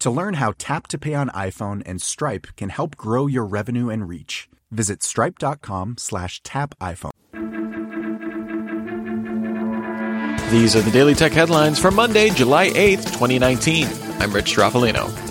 To learn how Tap to Pay on iPhone and Stripe can help grow your revenue and reach, visit stripe.com slash tap iPhone. These are the Daily Tech headlines for Monday, July 8th, 2019. I'm Rich Stroffolino.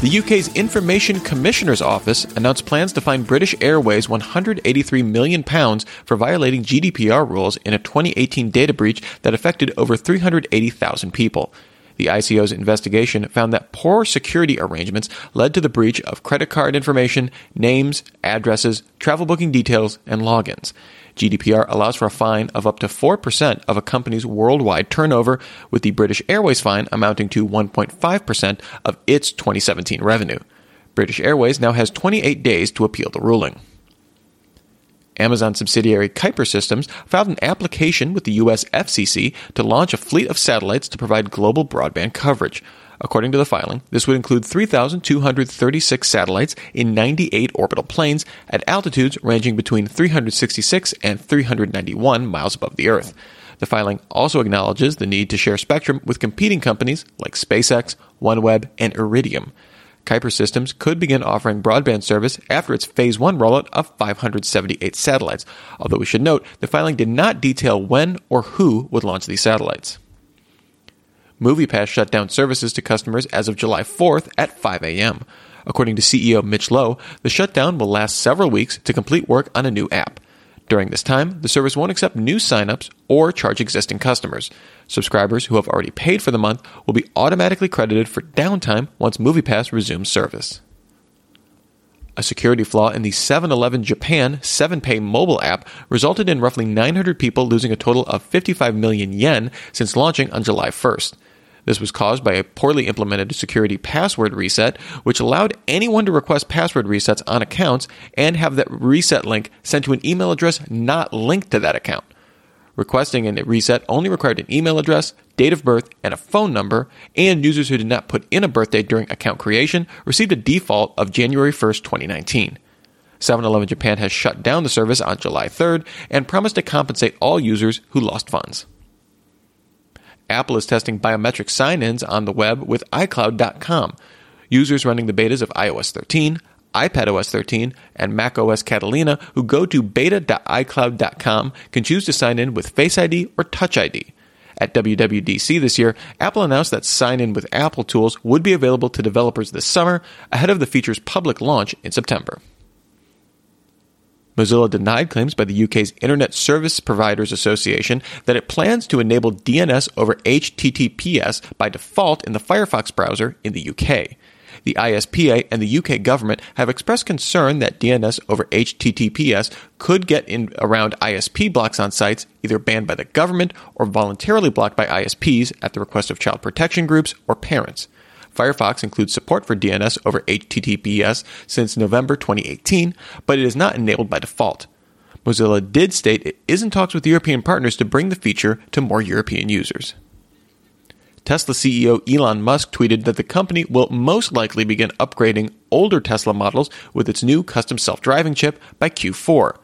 The UK's Information Commissioner's Office announced plans to fine British Airways £183 million for violating GDPR rules in a 2018 data breach that affected over 380,000 people. The ICO's investigation found that poor security arrangements led to the breach of credit card information, names, addresses, travel booking details, and logins. GDPR allows for a fine of up to 4% of a company's worldwide turnover, with the British Airways fine amounting to 1.5% of its 2017 revenue. British Airways now has 28 days to appeal the ruling. Amazon subsidiary Kuiper Systems filed an application with the U.S. FCC to launch a fleet of satellites to provide global broadband coverage. According to the filing, this would include 3,236 satellites in 98 orbital planes at altitudes ranging between 366 and 391 miles above the Earth. The filing also acknowledges the need to share spectrum with competing companies like SpaceX, OneWeb, and Iridium. Kuiper Systems could begin offering broadband service after its Phase 1 rollout of 578 satellites, although we should note the filing did not detail when or who would launch these satellites. MoviePass shut down services to customers as of July 4th at 5 a.m. According to CEO Mitch Lowe, the shutdown will last several weeks to complete work on a new app. During this time, the service won't accept new signups or charge existing customers. Subscribers who have already paid for the month will be automatically credited for downtime once MoviePass resumes service. A security flaw in the 7 Eleven Japan 7Pay mobile app resulted in roughly 900 people losing a total of 55 million yen since launching on July 1st. This was caused by a poorly implemented security password reset, which allowed anyone to request password resets on accounts and have that reset link sent to an email address not linked to that account. Requesting a reset only required an email address, date of birth, and a phone number, and users who did not put in a birthday during account creation received a default of January 1st, 2019. 7 Eleven Japan has shut down the service on July 3rd and promised to compensate all users who lost funds. Apple is testing biometric sign ins on the web with iCloud.com. Users running the betas of iOS 13, iPadOS 13, and macOS Catalina who go to beta.icloud.com can choose to sign in with Face ID or Touch ID. At WWDC this year, Apple announced that sign in with Apple tools would be available to developers this summer ahead of the feature's public launch in September. Mozilla denied claims by the UK's Internet Service Providers Association that it plans to enable DNS over HTTPS by default in the Firefox browser in the UK. The ISPA and the UK government have expressed concern that DNS over HTTPS could get in around ISP blocks on sites either banned by the government or voluntarily blocked by ISPs at the request of child protection groups or parents. Firefox includes support for DNS over HTTPS since November 2018, but it is not enabled by default. Mozilla did state it is in talks with European partners to bring the feature to more European users. Tesla CEO Elon Musk tweeted that the company will most likely begin upgrading older Tesla models with its new custom self driving chip by Q4.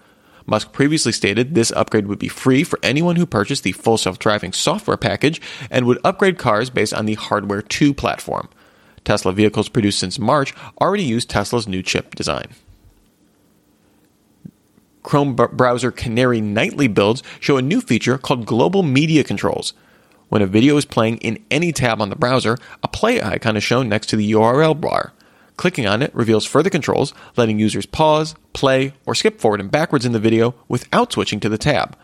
Musk previously stated this upgrade would be free for anyone who purchased the full self driving software package and would upgrade cars based on the Hardware 2 platform. Tesla vehicles produced since March already use Tesla's new chip design. Chrome browser Canary nightly builds show a new feature called Global Media Controls. When a video is playing in any tab on the browser, a play icon is shown next to the URL bar. Clicking on it reveals further controls, letting users pause, play, or skip forward and backwards in the video without switching to the tab.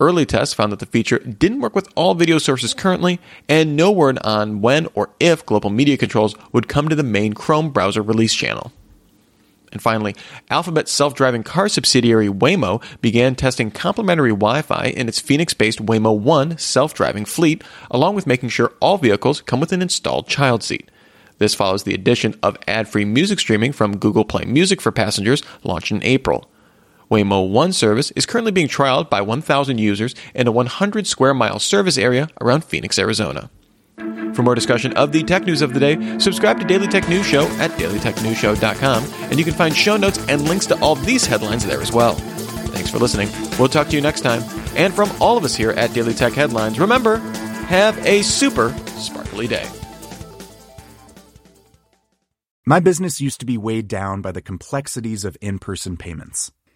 Early tests found that the feature didn't work with all video sources currently, and no word on when or if global media controls would come to the main Chrome browser release channel. And finally, Alphabet's self driving car subsidiary Waymo began testing complimentary Wi Fi in its Phoenix based Waymo One self driving fleet, along with making sure all vehicles come with an installed child seat. This follows the addition of ad free music streaming from Google Play Music for passengers, launched in April. Waymo One service is currently being trialed by 1,000 users in a 100 square mile service area around Phoenix, Arizona. For more discussion of the tech news of the day, subscribe to Daily Tech News Show at dailytechnewsshow.com, and you can find show notes and links to all these headlines there as well. Thanks for listening. We'll talk to you next time. And from all of us here at Daily Tech Headlines, remember, have a super sparkly day. My business used to be weighed down by the complexities of in person payments.